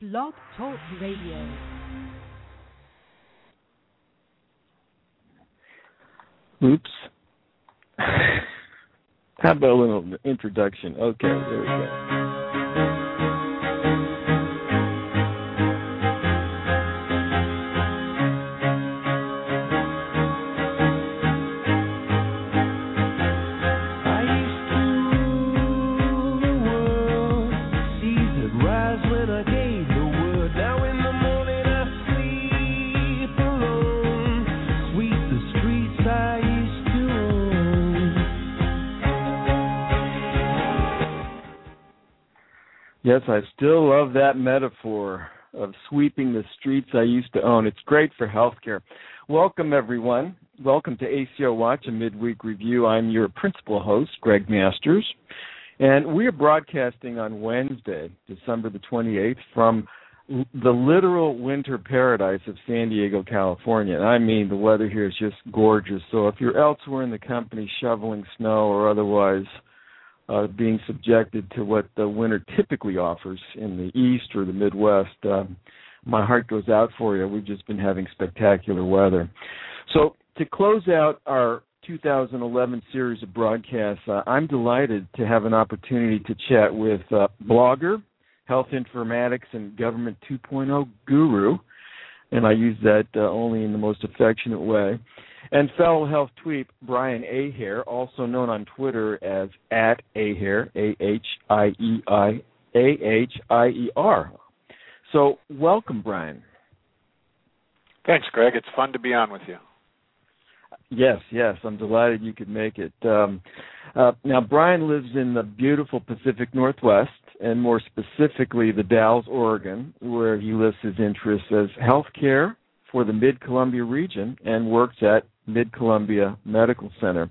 Blog Talk Radio. Oops. How about a little introduction? Okay, there we go. Yes, I still love that metaphor of sweeping the streets I used to own. It's great for healthcare. Welcome, everyone. Welcome to ACO Watch, a midweek review. I'm your principal host, Greg Masters, and we are broadcasting on Wednesday, December the 28th, from the literal winter paradise of San Diego, California. And I mean, the weather here is just gorgeous. So if you're elsewhere in the company shoveling snow or otherwise uh, being subjected to what the winter typically offers in the east or the Midwest, um, my heart goes out for you. We've just been having spectacular weather. So to close out our 2011 series of broadcasts, uh, I'm delighted to have an opportunity to chat with uh, blogger, health informatics, and government 2.0 guru, and I use that uh, only in the most affectionate way, and fellow health tweet Brian Ahier, also known on Twitter as at Ahier, A H I E I A H I E R. So, welcome, Brian. Thanks, Greg. It's fun to be on with you. Yes, yes, I'm delighted you could make it. Um, uh, now, Brian lives in the beautiful Pacific Northwest, and more specifically, the Dalles, Oregon, where he lists his interests as healthcare for the Mid Columbia region and works at Mid Columbia Medical Center.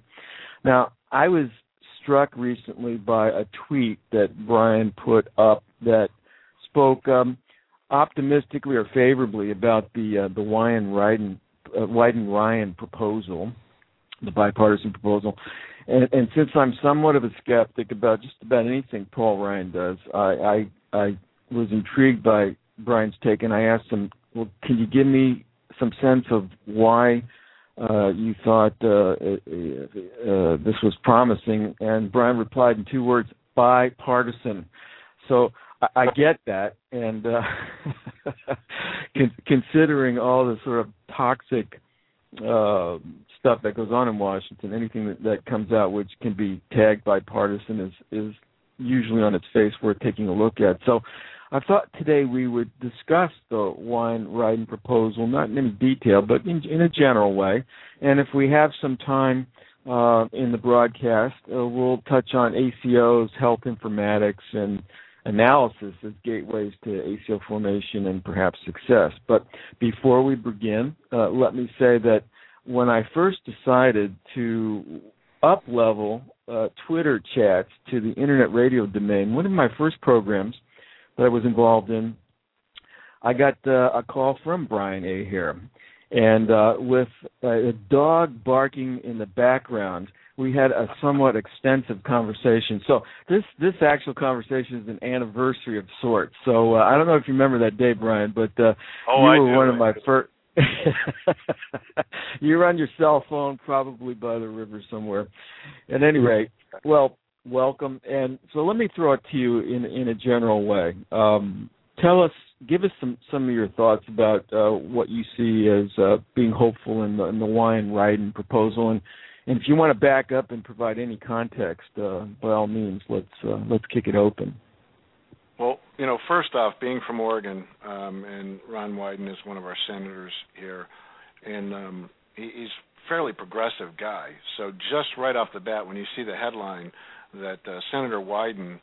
Now, I was struck recently by a tweet that Brian put up that spoke um, optimistically or favorably about the uh, the Wyden Ryan uh, Wyden Ryan proposal, the bipartisan proposal. And, and since I'm somewhat of a skeptic about just about anything Paul Ryan does, I, I I was intrigued by Brian's take, and I asked him, "Well, can you give me some sense of why uh, you thought uh, uh, uh, this was promising?" And Brian replied in two words: bipartisan. So I, I get that, and uh, con- considering all the sort of toxic uh, stuff that goes on in Washington, anything that, that comes out which can be tagged bipartisan is is usually on its face worth taking a look at. So I thought today we would discuss the Wyden Ryan proposal, not in any detail, but in, in a general way. And if we have some time uh, in the broadcast, uh, we'll touch on ACOs, health informatics, and analysis as gateways to ACO formation and perhaps success. But before we begin, uh, let me say that when I first decided to up level uh, Twitter chats to the internet radio domain, one of my first programs that I was involved in, I got uh, a call from Brian Ahier, And uh, with a dog barking in the background, we had a somewhat extensive conversation. So this this actual conversation is an anniversary of sorts. So uh, I don't know if you remember that day, Brian, but uh, Oh, you I were do. one of my first. you were on your cell phone, probably by the river somewhere. At any rate, well, welcome. And so let me throw it to you in in a general way. Um, tell us, give us some some of your thoughts about uh, what you see as uh, being hopeful in the, in the Wyden Ryan proposal, and and if you want to back up and provide any context, uh, by all means, let's uh, let's kick it open. Well, you know, first off, being from Oregon, um, and Ron Wyden is one of our senators here, and um, he, he's a fairly progressive guy. So just right off the bat, when you see the headline that uh, Senator Wyden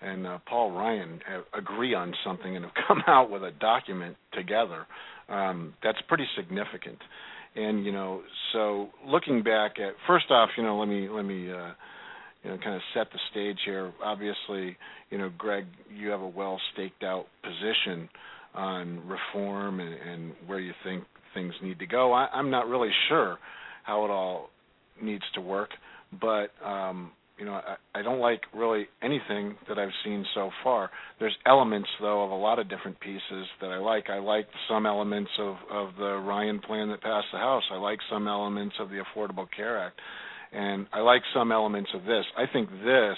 and uh, Paul Ryan have, agree on something and have come out with a document together, um, that's pretty significant. And you know, so looking back at first off, you know, let me let me uh, you know kind of set the stage here. Obviously, you know, Greg, you have a well staked out position on reform and, and where you think things need to go. I, I'm not really sure how it all needs to work, but um, you know, I, I don't like really anything that I've seen so far. There's elements though of a lot of different pieces that I like. I like some elements of of the Ryan plan that passed the House. I like some elements of the Affordable Care Act, and I like some elements of this. I think this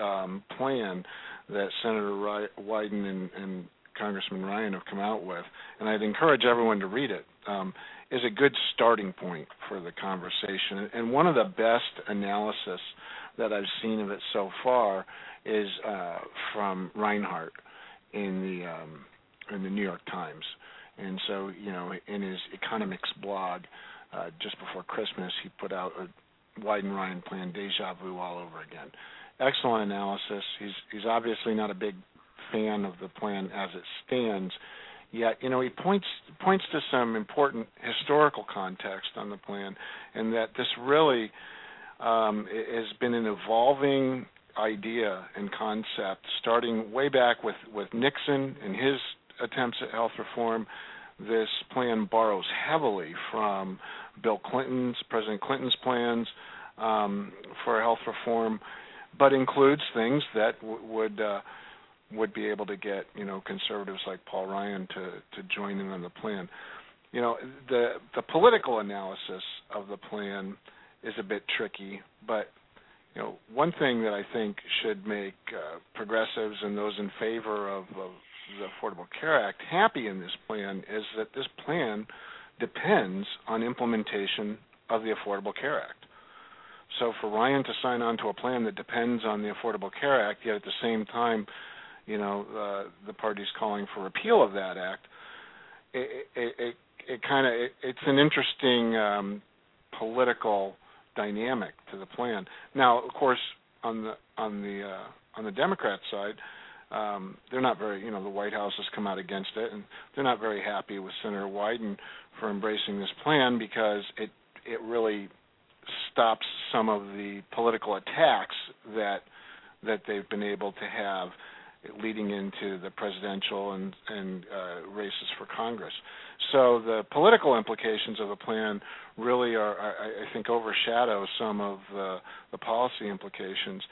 um, plan that Senator Wyden and, and Congressman Ryan have come out with, and I'd encourage everyone to read it. Um, is a good starting point for the conversation. And one of the best analysis that I've seen of it so far is uh, from Reinhardt in the um, in the New York Times. And so, you know, in his economics blog uh, just before Christmas, he put out a Ryan plan, deja vu all over again. Excellent analysis. He's he's obviously not a big fan of the plan as it stands. Yet, you know, he points points to some important historical context on the plan, and that this really um, has been an evolving idea and concept, starting way back with with Nixon and his attempts at health reform. This plan borrows heavily from Bill Clinton's, President Clinton's plans um, for health reform, but includes things that w- would uh, would be able to get you know conservatives like Paul Ryan to to join in on the plan. You know the the political analysis of the plan is a bit tricky, but you know one thing that I think should make uh, progressives and those in favor of, of the Affordable Care Act happy in this plan is that this plan depends on implementation of the Affordable Care Act. So for Ryan to sign on to a plan that depends on the Affordable Care Act, yet at the same time you know uh, the party's calling for repeal of that act. It it it, it kind of it, it's an interesting um, political dynamic to the plan. Now, of course, on the on the uh, on the Democrat side, um, they're not very you know the White House has come out against it, and they're not very happy with Senator Wyden for embracing this plan because it it really stops some of the political attacks that that they've been able to have leading into the presidential and, and uh, races for Congress. So the political implications of the plan really are, I, I think, overshadow some of the, the policy implications.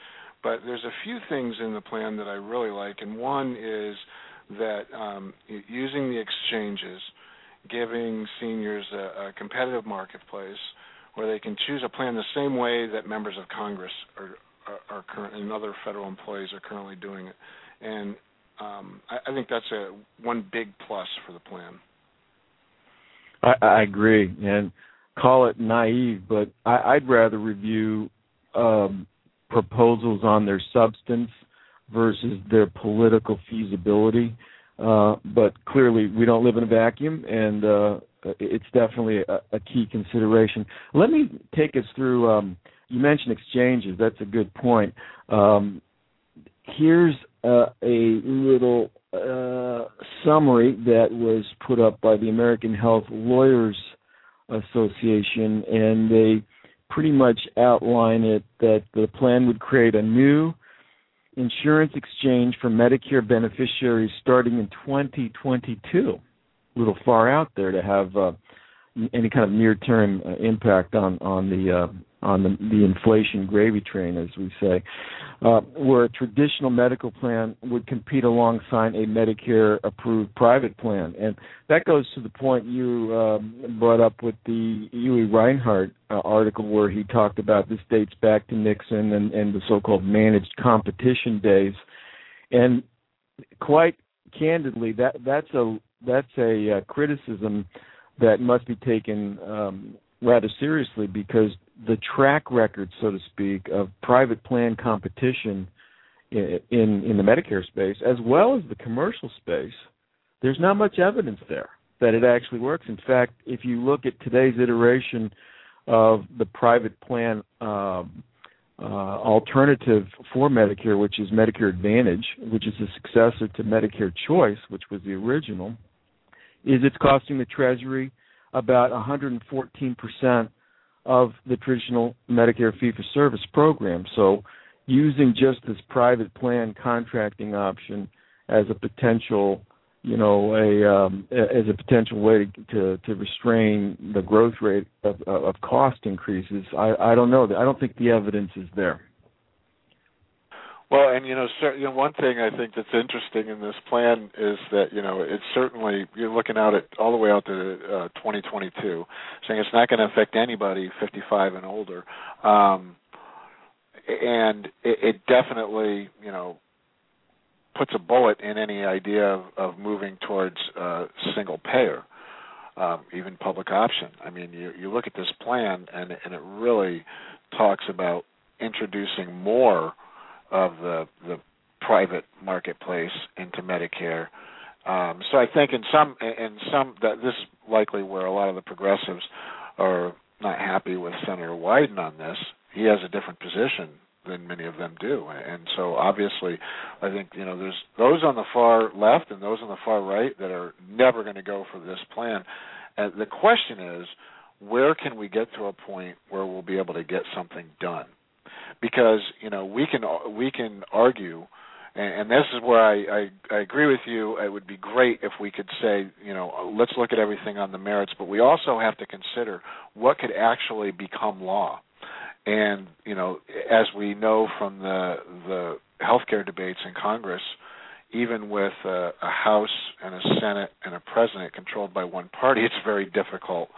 But there's a few things in the plan that I really like, and one is that um, using the exchanges, giving seniors a, a competitive marketplace where they can choose a plan the same way that members of Congress are, are, are current and other federal employees are currently doing it and um, I, I think that's a one big plus for the plan. I, I agree, and call it naive, but I, I'd rather review um, proposals on their substance versus their political feasibility. Uh, but clearly, we don't live in a vacuum, and uh, it's definitely a, a, key consideration. Let me take us through. Um, you mentioned exchanges. That's a good point. Um, here's a little uh, summary that was put up by the American Health Lawyers Association, and they pretty much outline it that the plan would create a new insurance exchange for Medicare beneficiaries starting in 2022. A little far out there to have uh, any kind of near-term uh, impact on on the uh, on the, the inflation gravy train, as we say, uh, where a traditional medical plan would compete alongside a Medicare-approved private plan, and that goes to the point you uh, brought up with the Uwe Reinhardt uh, article, where he talked about this dates back to Nixon and, and the so-called managed competition days, and quite candidly, that that's a that's a uh, criticism that must be taken um, rather seriously because the track record, so to speak, of private plan competition in, in the Medicare space as well as the commercial space, there's not much evidence there that it actually works. In fact, if you look at today's iteration of the private plan um, uh, alternative for Medicare, which is Medicare Advantage, which is a successor to Medicare Choice, which was the original, is it's costing the Treasury about 114 percent of the traditional Medicare fee for service program. So using just this private plan contracting option as a potential you know a um, as a potential way to to restrain the growth rate of of cost increases i i don't know i don't think the evidence is there Well, and you know, cer- you know, one thing I think that's interesting in this plan is that you know it's certainly you're looking out at all the way out to uh, 2022, saying it's not going to affect anybody 55 and older, um, and it, it definitely you know puts a bullet in any idea of, of moving towards uh, single payer, um, even public option. I mean, you you look at this plan and and it really talks about introducing more of the the private marketplace into Medicare. Um, so I think in some in some that this is likely where a lot of the progressives are not happy with Senator Wyden on this. He has a different position than many of them do, and so obviously, I think you know there's those on the far left and those on the far right that are never going to go for this plan. And the question is, where can we get to a point where we'll be able to get something done? Because you know we can we can argue and, and this is where I, I I agree with you. It would be great if we could say you know uh, let's look at everything on the merits but we also have to consider what could actually become law. And you know as we know from the the healthcare debates in Congress even with a, a House and a Senate and a president controlled by one party, it's very difficult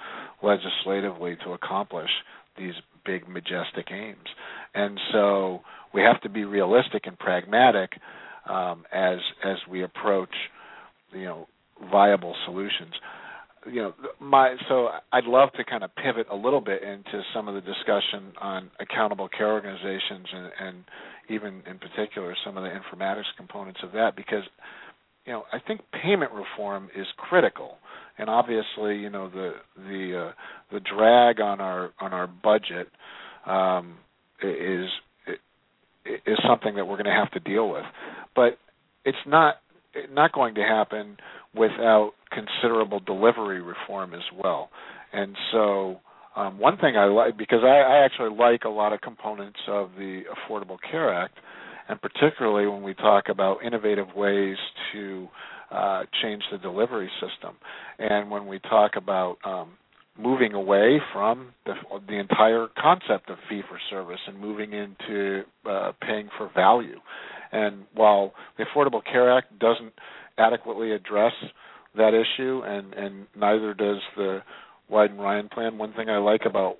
legislatively to accomplish these big majestic aims. And so we have to be realistic and pragmatic um, as as we approach you know viable solutions. You know my so I'd love to kind of pivot a little bit into some of the discussion on accountable care organizations and, and even in particular some of the informatics components of that because you know I think payment reform is critical and obviously you know the the uh, the drag on our on our budget um, is is something that we're going to have to deal with. But it's not not going to happen without considerable delivery reform as well. And so, um, one thing I like because I, I actually like a lot of components of the Affordable Care Act, and particularly when we talk about innovative ways to uh, change the delivery system, and when we talk about um, moving away from the, the entire concept of fee for service and moving into uh, paying for value. And while the Affordable Care Act doesn't adequately address that issue, and, and neither does the Wyden Ryan plan, one thing I like about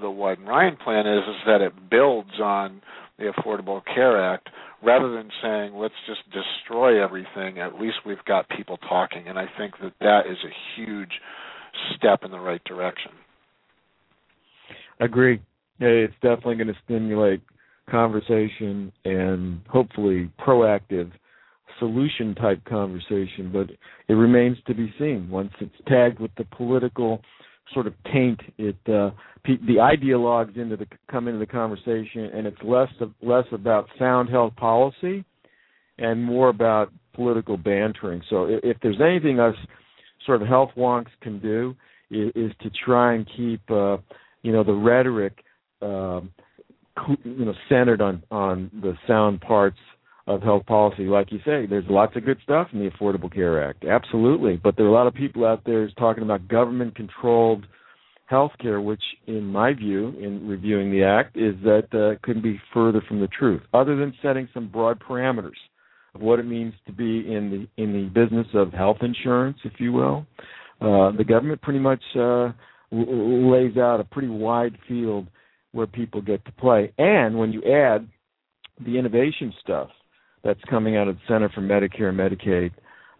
the Wyden Ryan plan is is that it builds on the Affordable Care Act rather than saying let's just destroy everything. At least we've got people talking, and I think that that is a huge step in the right direction. Agree. Yeah, It's definitely going to stimulate conversation and hopefully proactive solution type conversation, but it remains to be seen. Once it's tagged with the political sort of taint, it uh, the ideologues into the come into the conversation, and it's less of, less about sound health policy and more about political bantering. So if, if there's anything us sort of health wonks can do is, is to try and keep uh, you know the rhetoric um, you know centered on on the sound parts of health policy. Like you say, there's lots of good stuff in the Affordable Care Act, absolutely. But there are a lot of people out there talking about government controlled health care, which, in my view, in reviewing the act, is that uh, couldn't be further from the truth. Other than setting some broad parameters of what it means to be in the in the business of health insurance, if you will. Uh, the government pretty much uh, lays out a pretty wide field where people get to play. And when you add the innovation stuff that's coming out of the Center for Medicare and Medicaid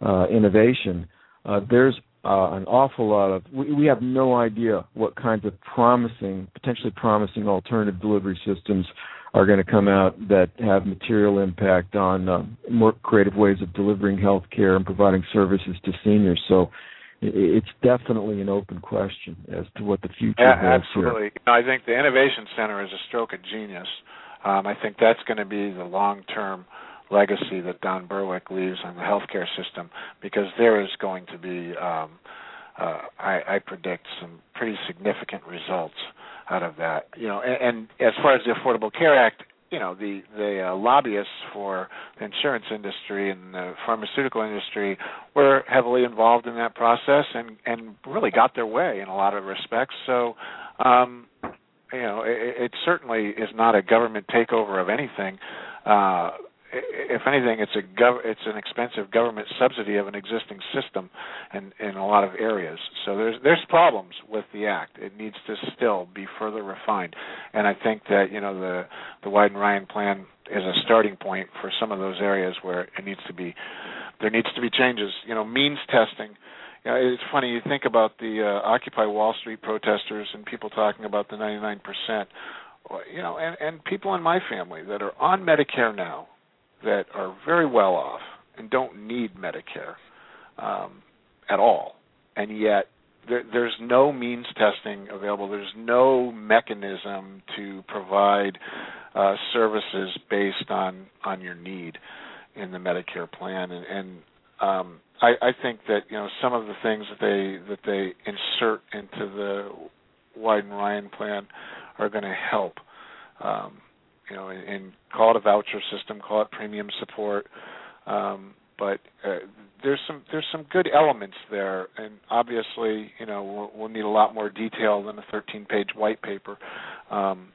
uh, Innovation, uh, there's uh, an awful lot of. We, we have no idea what kinds of promising, potentially promising alternative delivery systems are going to come out that have material impact on uh, more creative ways of delivering health care and providing services to seniors. So it's definitely an open question as to what the future yeah, holds absolutely. here. I think the Innovation Center is a stroke of genius. Um, I think that's going to be the long-term legacy that Don Berwick leaves on the healthcare system because there is going to be, um, uh, I, I predict, some pretty significant results out of that. You know, and, and as far as the Affordable Care Act, you know, the the uh, lobbyists for the insurance industry and the pharmaceutical industry were heavily involved in that process and and really got their way in a lot of respects. So, um, you know, it, it certainly is not a government takeover of anything. Uh, if anything, it's a gov- it's an expensive government subsidy of an existing system, in in a lot of areas. So there's there's problems with the act. It needs to still be further refined, and I think that you know the the Wyden Ryan plan is a starting point for some of those areas where it needs to be there needs to be changes. You know, means testing. You know, it's funny you think about the uh, Occupy Wall Street protesters and people talking about the 99 percent you know, and and people in my family that are on Medicare now, that are very well off and don't need Medicare um, at all, and yet there, there's no means testing available. There's no mechanism to provide uh, services based on on your need in the Medicare plan, and, and um, I, I think that you know some of the things that they that they insert into the Wyden Ryan plan are going to help. Um, you know, and, and call it a voucher system, call it premium support. Um, but uh, there's some there's some good elements there, and obviously, you know, we'll, we'll need a lot more detail than a 13-page white paper, um,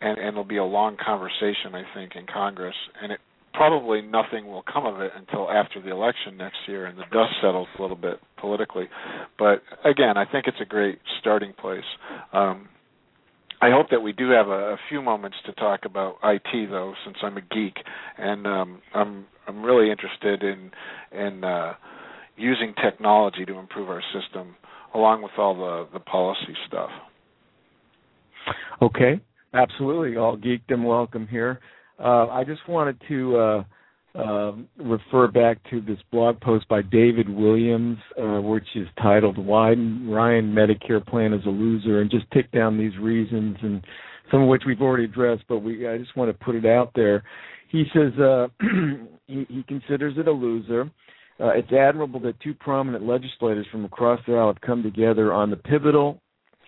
and, and it'll be a long conversation, I think, in Congress, and it probably nothing will come of it until after the election next year and the dust settles a little bit politically. But again, I think it's a great starting place. Um, I hope that we do have a, a few moments to talk about IT though, since I'm a geek and um, I'm I'm really interested in in uh, using technology to improve our system, along with all the the policy stuff. Okay, absolutely. All geekdom welcome here. Uh, I just wanted to uh, um, refer back to this blog post by David Williams, uh, which is titled "Why Ryan Medicare Plan is a Loser," and just tick down these reasons, and some of which we've already addressed, but we I just want to put it out there. He says uh, he, he considers it a loser. Uh, it's admirable that two prominent legislators from across the aisle have come together on the pivotal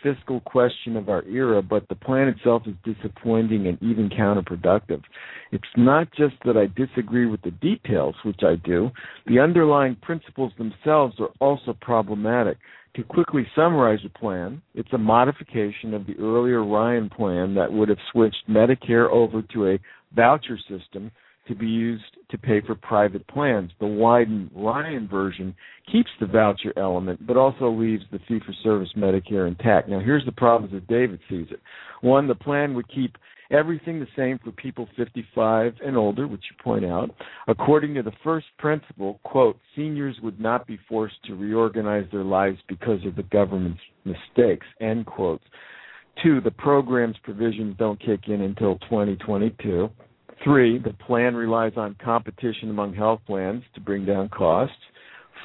fiscal question of our era, but the plan itself is disappointing and even counterproductive. It's not just that I disagree with the details, which I do, the underlying principles themselves are also problematic. To quickly summarize the plan, it's a modification of the earlier Ryan plan that would have switched Medicare over to a voucher system to be used to pay for private plans. The Wyden Ryan version keeps the voucher element, but also leaves the fee for service Medicare intact. Now, here's the problems as David sees it. One, the plan would keep everything the same for people 55 and older, which you point out. According to the first principle, quote, seniors would not be forced to reorganize their lives because of the government's mistakes, end quote. Two, the program's provisions don't kick in until 2022. Three, the plan relies on competition among health plans to bring down costs.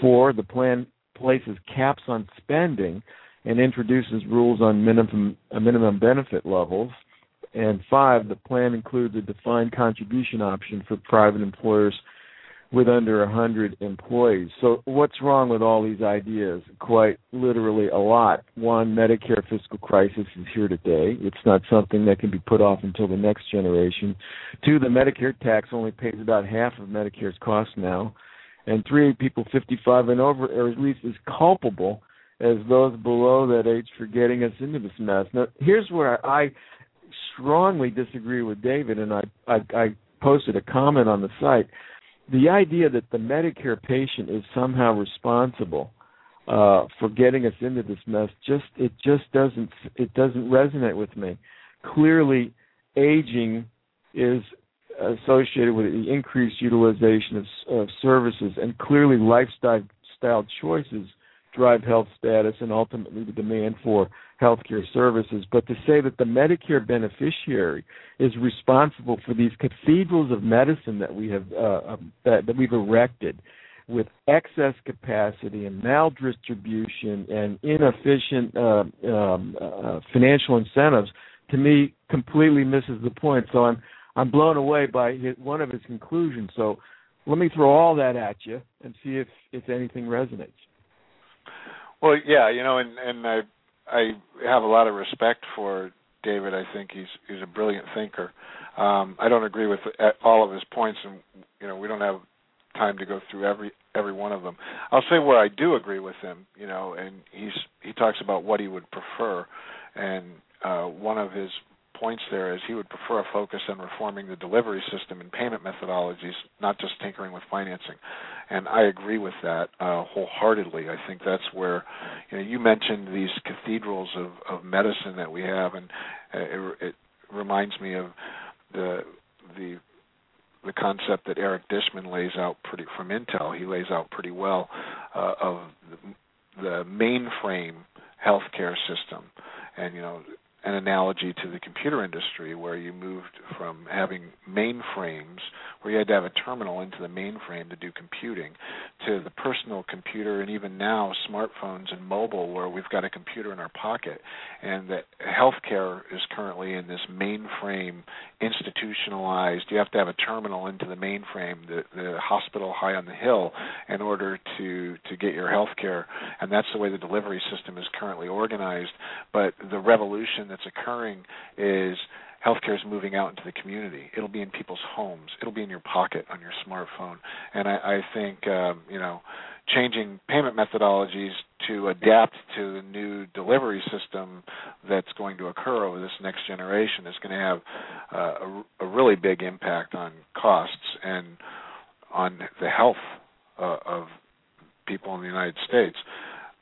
Four, the plan places caps on spending and introduces rules on minimum uh, minimum benefit levels. And five, the plan includes a defined contribution option for private employers with under 100 employees. So, what's wrong with all these ideas? Quite literally a lot. One, Medicare fiscal crisis is here today. It's not something that can be put off until the next generation. Two, the Medicare tax only pays about half of Medicare's cost now. And three, people 55 and over are at least as culpable as those below that age for getting us into this mess. Now, here's where I strongly disagree with David, and I, I, I posted a comment on the site the idea that the Medicare patient is somehow responsible uh, for getting us into this mess just it just doesn't it doesn't resonate with me. Clearly, aging is associated with the increased utilization of, of services, and clearly lifestyle choices drive health status and ultimately the demand for healthcare services. But to say that the Medicare beneficiary is responsible for these cathedrals of medicine that we have uh, um, that, that we've erected with excess capacity and maldistribution and inefficient uh, um, uh, financial incentives, to me, completely misses the point. So I'm I'm blown away by his, one of his conclusions. So let me throw all that at you and see if if anything resonates. Well, yeah, you know, and and I I have a lot of respect for David. I think he's he's a brilliant thinker. Um, I don't agree with all of his points, and you know, we don't have time to go through every every one of them. I'll say where I do agree with him, you know, and he's he talks about what he would prefer, and uh, one of his points there is he would prefer a focus on reforming the delivery system and payment methodologies, not just tinkering with financing. And I agree with that uh, wholeheartedly. I think that's where you know you mentioned these cathedrals of, of medicine that we have, and uh, it, it reminds me of the the the concept that Eric Dishman lays out pretty from Intel. He lays out pretty well uh, of the, the mainframe healthcare system, and you know an analogy to the computer industry where you moved from having mainframes where you had to have a terminal into the mainframe to do computing to the personal computer and even now smartphones and mobile where we've got a computer in our pocket. And that healthcare is currently in this mainframe institutionalized. You have to have a terminal into the mainframe the, the hospital high on the hill in order to to get your healthcare. And that's the way the delivery system is currently organized. But the revolution that's occurring is healthcare is moving out into the community. It'll be in people's homes. It'll be in your pocket on your smartphone. And I, I think um, you know, changing payment methodologies to adapt to the new delivery system that's going to occur over this next generation is going to have uh, a, a really big impact on costs and on the health uh, of people in the United States.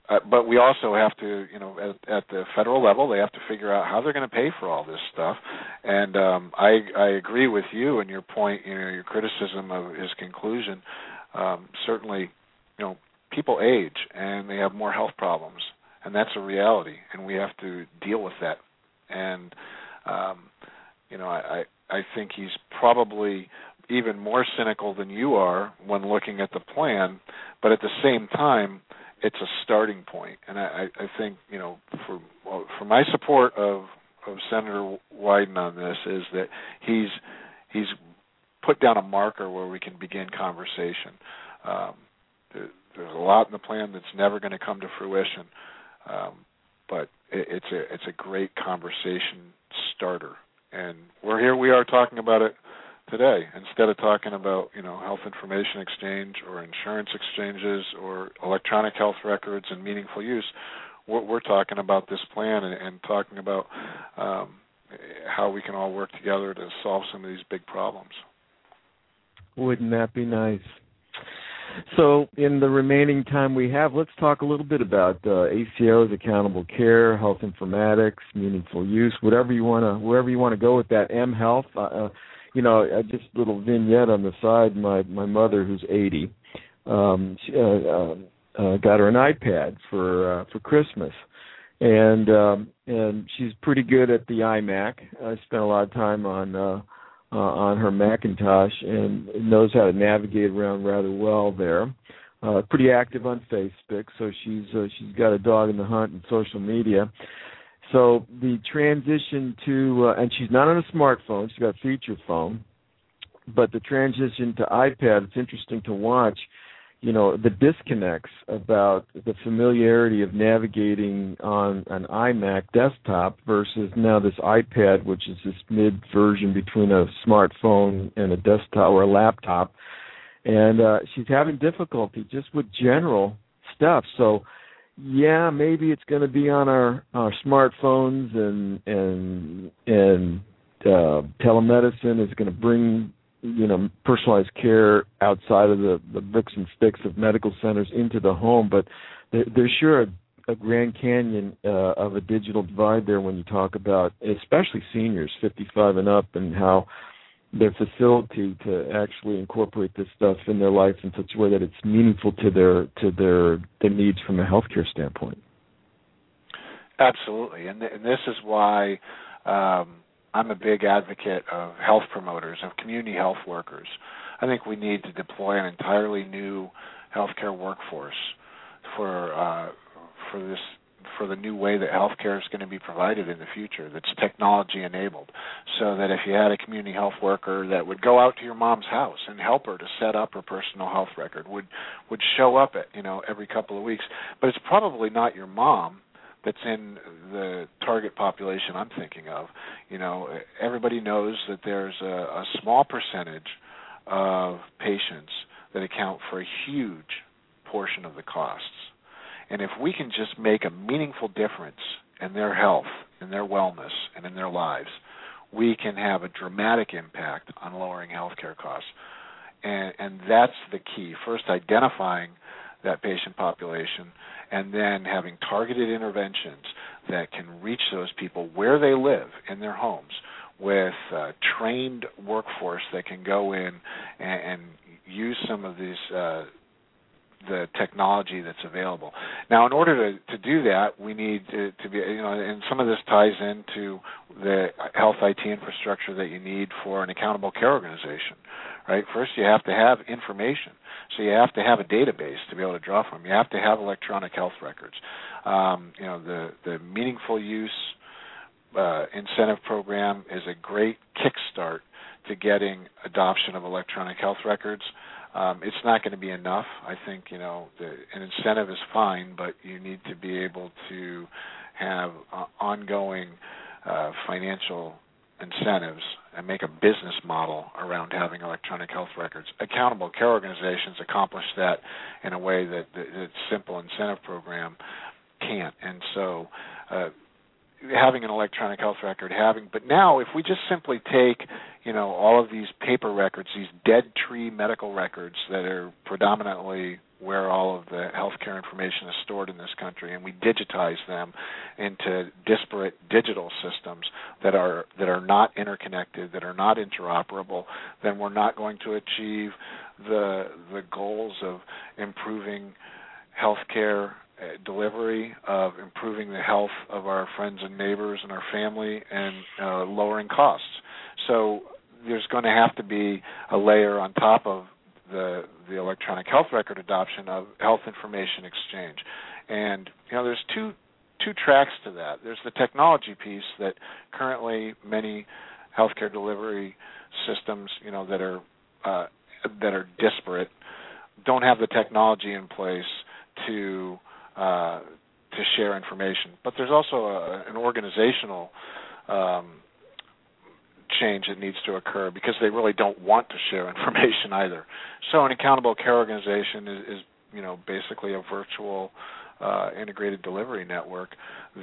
Uh, but we also have to, you know, at, at the federal level, they have to figure out how they're going to pay for all this stuff. And um, I, I agree with you and your point, you know, your criticism of his conclusion. Um, certainly, you know, people age and they have more health problems, and that's a reality, and we have to deal with that. And um, you know, I, I think he's probably even more cynical than you are when looking at the plan, but at the same time it's a starting point, and I, I think you know for for my support of of Senator Wyden on this is that he's he's put down a marker where we can begin conversation. Um, there, there's a lot in the plan that's never going to come to fruition, um, but it, it's a it's a great conversation starter, and we're here. We are talking about it today instead of talking about you know health information exchange or insurance exchanges or electronic health records and meaningful use we're, we're talking about this plan and, and talking about um, how we can all work together to solve some of these big problems wouldn't that be nice so, in the remaining time we have, let's talk a little bit about uh, ACOs, accountable care, health informatics, meaningful use, whatever you want to, wherever you want to go with that. mHealth. Uh, uh you know, uh, just little vignette on the side. My my mother, who's 80, um, she, uh, uh, uh, got her an iPad for uh, for Christmas, and um, and she's pretty good at the iMac. I spent a lot of time on uh, uh, on her Macintosh and knows how to navigate around rather well there. Uh, pretty active on Facebook, so she's uh, she's got a dog in the hunt in social media. So the transition to, uh, and she's not on a smartphone; she's got a feature phone. But the transition to iPad, it's interesting to watch. You know the disconnects about the familiarity of navigating on an iMac desktop versus now this iPad, which is this mid version between a smartphone and a desktop or a laptop, and uh, she's having difficulty just with general stuff. So yeah, maybe it's going to be on our our smartphones and and and uh, telemedicine. Is going to bring you know personalized care outside of the the bricks and sticks of medical centers into the home, but there, there's sure a, a Grand Canyon uh, of a digital divide there when you talk about especially seniors 55 and up and how their facility to actually incorporate this stuff in their life in such a way that it's meaningful to their to their their needs from a healthcare standpoint. Absolutely, and th- and this is why um, I'm a big advocate of health promoters, of community health workers. I think we need to deploy an entirely new healthcare workforce for uh, for this for the new way that healthcare is going to be provided in the future that's technology enabled. So that if you had a community health worker that would go out to your mom's house and help her to set up her personal health record would would show up at you know every couple of weeks. But it's probably not your mom that's in the target population I'm thinking of. You know everybody knows that there's a, a small percentage of patients that account for a huge portion of the costs and if we can just make a meaningful difference in their health, in their wellness, and in their lives, we can have a dramatic impact on lowering healthcare costs. And, and that's the key. First, identifying that patient population, and then having targeted interventions that can reach those people where they live in their homes with a trained workforce that can go in and, and use some of these uh, the technology that's available. Now, in order to, to do that, we need to, to be, you know, and some of this ties into the health IT infrastructure that you need for an accountable care organization, right? First, you have to have information. So you have to have a database to be able to draw from. You have to have electronic health records. Um, you know, the the meaningful use uh, incentive program is a great kickstart to getting adoption of electronic health records. Um, it's not going to be enough. I think you know the, an incentive is fine, but you need to be able to have uh, ongoing uh, financial incentives and make a business model around having electronic health records. Accountable care organizations accomplish that in a way that that simple incentive program can't. And so, uh, having an electronic health record, having but now if we just simply take you know all of these paper records, these dead tree medical records that are predominantly where all of the healthcare information is stored in this country, and we digitize them into disparate digital systems that are that are not interconnected, that are not interoperable, then we're not going to achieve the the goals of improving healthcare delivery, of improving the health of our friends and neighbors and our family, and uh, lowering costs. So there's going to have to be a layer on top of the the electronic health record adoption of health information exchange. And you know, there's two two tracks to that. There's the technology piece that currently many healthcare delivery systems, you know, that are uh, that are disparate, don't have the technology in place to uh, to share information. But there's also a, an organizational um, change that needs to occur because they really don't want to share information either. So an accountable care organization is, is you know basically a virtual uh, integrated delivery network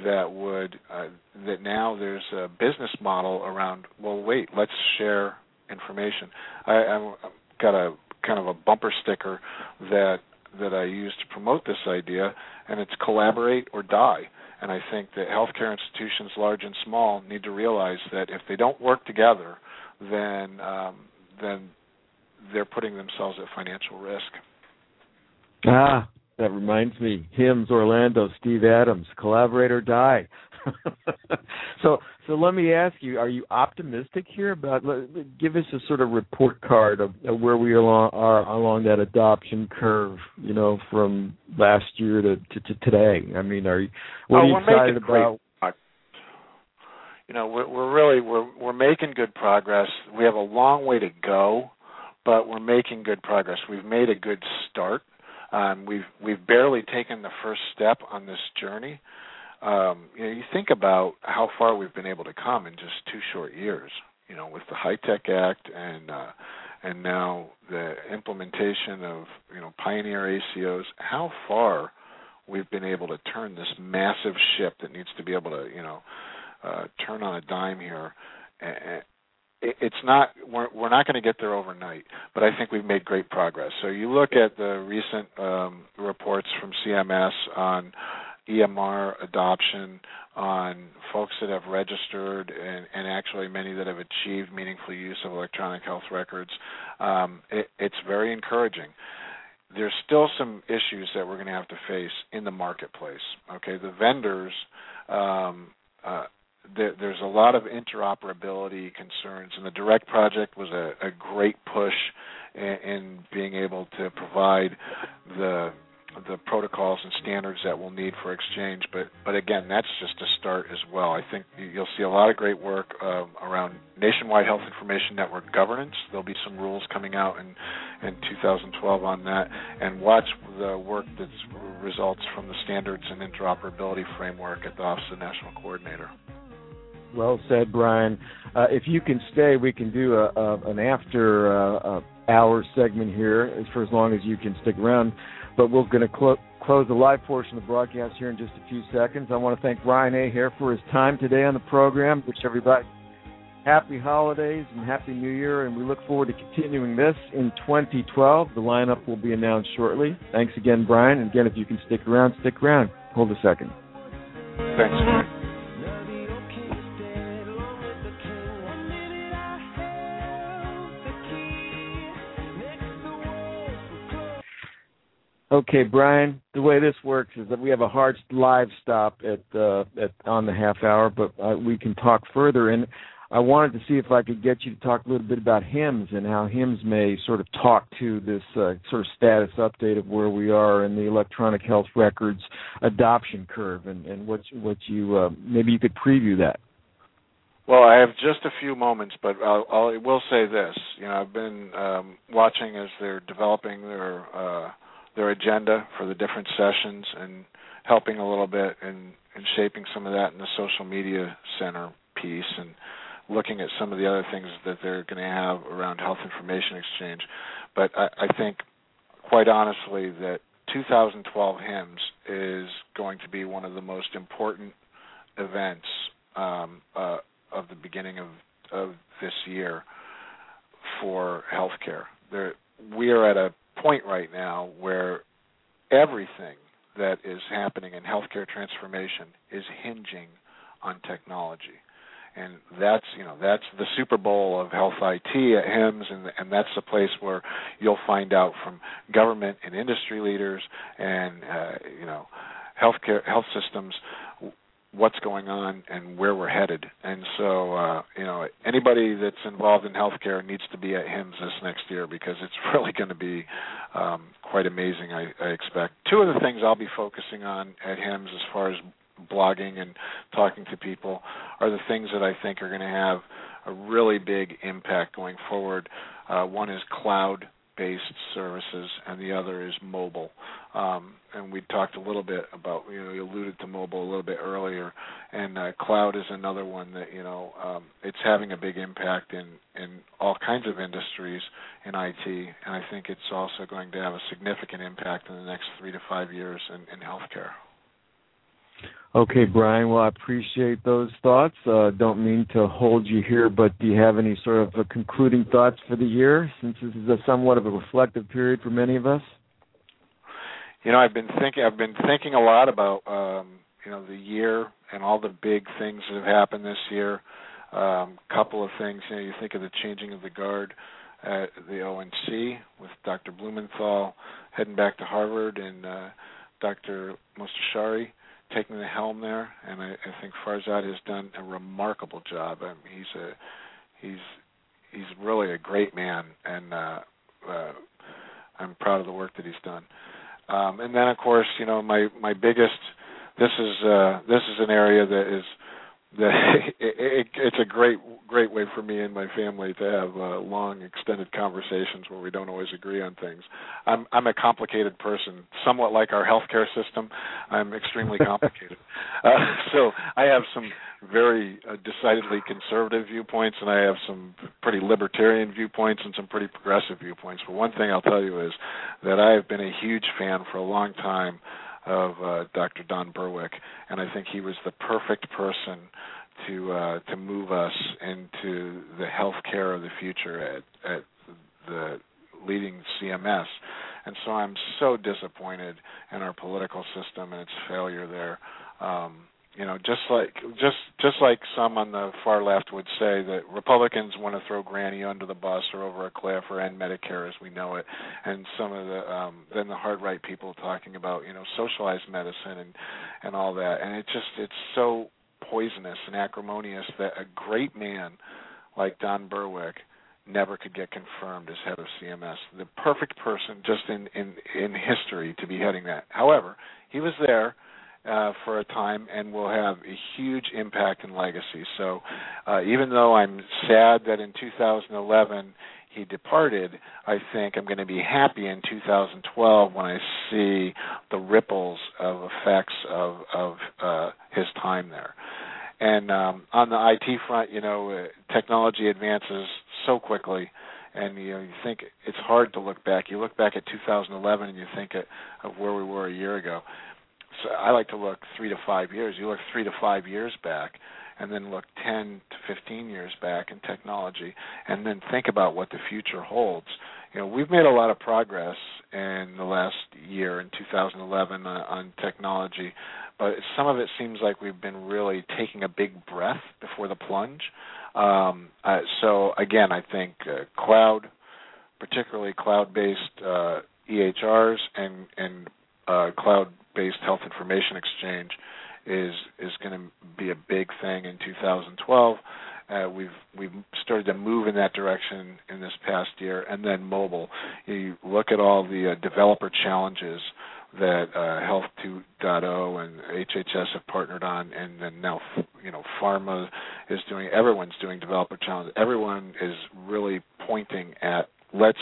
that would uh, that now there's a business model around. Well, wait, let's share information. I, I've got a kind of a bumper sticker that that I use to promote this idea, and it's collaborate or die. And I think that healthcare institutions, large and small, need to realize that if they don't work together, then um, then they're putting themselves at financial risk. Ah, that reminds me. HIMSS Orlando, Steve Adams, collaborate or die. so so let me ask you: Are you optimistic here about? Give us a sort of report card of, of where we are along, are along that adoption curve. You know, from last year to to, to today. I mean, are you what oh, are you excited about? You know, we're, we're really we're we're making good progress. We have a long way to go, but we're making good progress. We've made a good start. Um, we've we've barely taken the first step on this journey um, you know, you think about how far we've been able to come in just two short years. You know, with the HITECH Act and uh, and now the implementation of you know Pioneer ACOs, how far we've been able to turn this massive ship that needs to be able to you know uh, turn on a dime here. It's not we're we're not going to get there overnight, but I think we've made great progress. So you look at the recent um, reports from CMS on EMR adoption on folks that have registered and, and, actually many that have achieved meaningful use of electronic health records, um, it, it's very encouraging. There's still some issues that we're going to have to face in the marketplace. Okay, the vendors, um, uh, there's a lot of interoperability concerns, and the Direct project was a, a great push in, in being able to provide the the protocols and standards that we'll need for exchange. But but again, that's just a start as well. I think you'll see a lot of great work uh, around nationwide health information network governance. There'll be some rules coming out in in 2012 on that, and watch the work that results from the standards and interoperability framework at the Office of National Coordinator. Well said, Brian. Uh, if you can stay, we can do a, a an after uh, hour segment here for as long as you can stick around. But we're going to clo- close the live portion of the broadcast here in just a few seconds. I want to thank Brian Ahier for his time today on the program, which everybody happy holidays and happy New Year, and we look forward to continuing this in 2012. The lineup will be announced shortly. Thanks again, Brian. And again, if you can stick around, stick around. Hold a second. Thanks. Okay, Brian. The way this works is that we have a hard live stop at uh, at on the half hour, but uh, we can talk further. And I wanted to see if I could get you to talk a little bit about HIMSS and how HIMSS may sort of talk to this uh, sort of status update of where we are in the electronic health records adoption curve, and, and what what you uh, maybe you could preview that. Well, I have just a few moments, but I'll, I'll I will say this. You know, I've been um, watching as they're developing their uh, their agenda for the different sessions and helping a little bit in, in shaping some of that in the social media center piece and looking at some of the other things that they're going to have around health information exchange. But I, I think, quite honestly, that 2012 HIMSS is going to be one of the most important events um, uh, of the beginning of, of this year for healthcare. There, we are at a point right now where everything that is happening in healthcare transformation is hinging on technology. And that's you know that's the Super Bowl of health IT at HIMSS, and and that's the place where you'll find out from government and industry leaders and uh, you know healthcare health systems what's going on and where we're headed. And so, uh, you know, anybody that's involved in healthcare needs to be at HIMSS this next year because it's really going to be um, quite amazing. I, I expect. Two of the things I'll be focusing on at HIMSS as far as blogging and talking to people are the things that I think are going to have a really big impact going forward. Uh, one is cloud based services and the other is mobile. Um, and we talked a little bit about you know you alluded to mobile a little bit earlier, and uh, cloud is another one that you know um, it's having a big impact in in all kinds of industries in IT, and I think it's also going to have a significant impact in the next three to five years in, in healthcare. Okay, Brian. Well, I appreciate those thoughts. Uh, don't mean to hold you here, but do you have any sort of concluding thoughts for the year, since this is a somewhat of a reflective period for many of us? You know, I've been thinking. I've been thinking a lot about um, you know the year and all the big things that have happened this year. Um, couple of things. You know, you think of the changing of the guard at the ONC with Dr. Blumenthal heading back to Harvard and uh, Dr. Mostashari taking the helm there, and I, I think Farzad has done a remarkable job. I mean, he's a he's he's really a great man, and uh, uh, I'm proud of the work that he's done. Um, and then, of course, you know, my my biggest this is uh, this is an area that is that it, it, it's a great great way for me and my family to have uh, long extended conversations where we don't always agree on things. I'm I'm a complicated person, somewhat like our healthcare system. I'm extremely complicated. uh, so I have some very uh, decidedly conservative viewpoints, and I have some pretty libertarian viewpoints and some pretty progressive viewpoints. But one thing I'll tell you is that I have been a huge fan for a long time of uh, Dr. Don Berwick, and I think he was the perfect person to uh, to move us into the healthcare of the future at at the leading CMS. And so I'm so disappointed in our political system and its failure there. Um, you know, just like just just like some on the far left would say that Republicans want to throw Granny under the bus or over a cliff or end Medicare as we know it, and some of the um, then the hard right people talking about you know socialized medicine and and all that, and it just it's so poisonous and acrimonious that a great man like Don Berwick never could get confirmed as head of CMS. The perfect person just in in in history to be heading that. However, he was there uh, for a time and will have a huge impact and legacy. So, uh, even though I'm sad that in 2011 he departed, I think I'm going to be happy in 2012 when I see the ripples of effects of of uh, his time there. And um, on the IT front, you know, uh, technology advances so quickly and you know you think it's hard to look back. You look back at 2011 and you think of where we were a year ago. So I like to look three to five years. You look three to five years back, and then look 10 to 15 years back in technology, and then think about what the future holds. You know, we've made a lot of progress in the last year in 2011 uh, on technology, but some of it seems like we've been really taking a big breath before the plunge. Um, uh, so again, I think uh, cloud, particularly cloud-based uh, EHRs and and uh, cloud-based health information exchange, is is going to be a big thing in 2012. Uh, we've we've started to move in that direction in this past year, and then mobile. You look at all the uh, developer challenges that uh, Health 2.0 and HHS have partnered on, and then now you know pharma is doing. Everyone's doing developer challenges. Everyone is really pointing at let's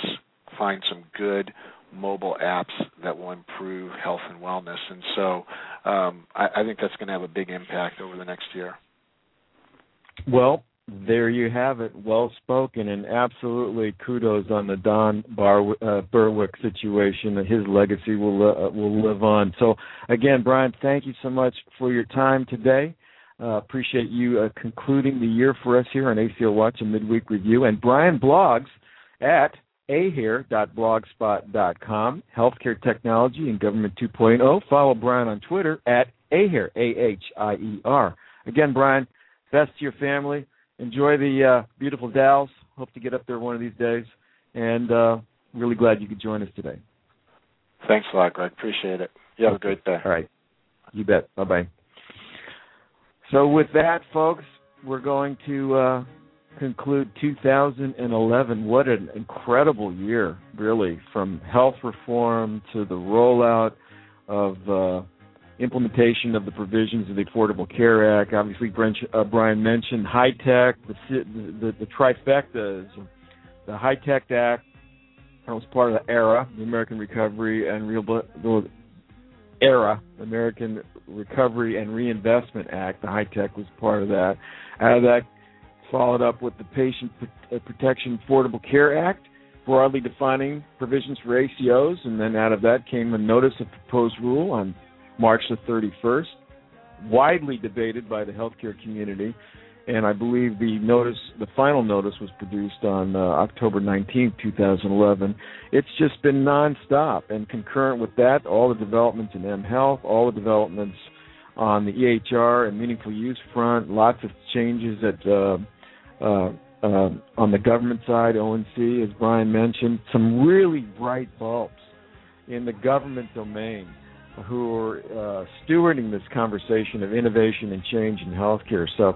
find some good mobile apps that will improve health and wellness. And so um, I, I think that's going to have a big impact over the next year. Well, there you have it. Well spoken, and absolutely kudos on the Don Bar- uh, Berwick situation. His legacy will uh, will live on. So, again, Brian, thank you so much for your time today. Uh, appreciate you uh, concluding the year for us here on ACO Watch and Midweek Review. And Brian blogs at ahier.blogspot.com, healthcare technology and government 2.0. Follow Brian on Twitter at ahair, A-H-I-E-R. Again, Brian, best to your family. Enjoy the uh, beautiful Dalles. Hope to get up there one of these days. And uh, really glad you could join us today. Thanks a lot, Greg. Appreciate it. You have a great day. All right. You bet. Bye bye. So, with that, folks, we're going to uh, conclude 2011. What an incredible year, really, from health reform to the rollout of uh, implementation of the provisions of the Affordable Care Act. Obviously, uh, Brian mentioned HITECH, the, the, the trifecta, the HITECH Act. That was part of the ARRA, the American Recovery and Real the ARRA, American Recovery and Reinvestment Act. The HITECH was part of that. Out of that followed up with the Patient uh, Protection Affordable Care Act, broadly defining provisions for ACOs, and then out of that came a notice of proposed rule on March the 31st, widely debated by the healthcare community, and I believe the notice, the final notice, was produced on uh, October 19, 2011. It's just been nonstop, and concurrent with that, all the developments in mHealth, all the developments on the EHR and meaningful use front, lots of changes at uh, uh, uh, on the government side, ONC, as Brian mentioned, some really bright bulbs in the government domain who are uh, stewarding this conversation of innovation and change in healthcare. So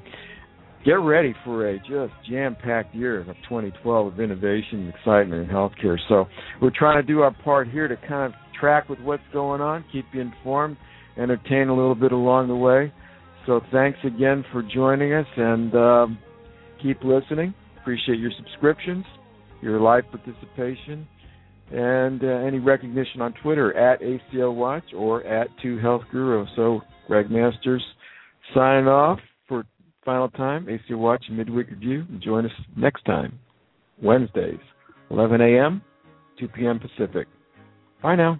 get ready for a just jam-packed year of 2012 of innovation and excitement in healthcare. So we're trying to do our part here to kind of track with what's going on, keep you informed, entertain a little bit along the way. So thanks again for joining us, and um, keep listening. Appreciate your subscriptions, your live participation, and uh, any recognition on Twitter at ACO Watch or at Two Health Guru. So, Greg Masters signing off for final time. ACO Watch Midweek Review. Join us next time, Wednesdays, 11 a.m., 2 p.m. Pacific. Bye now.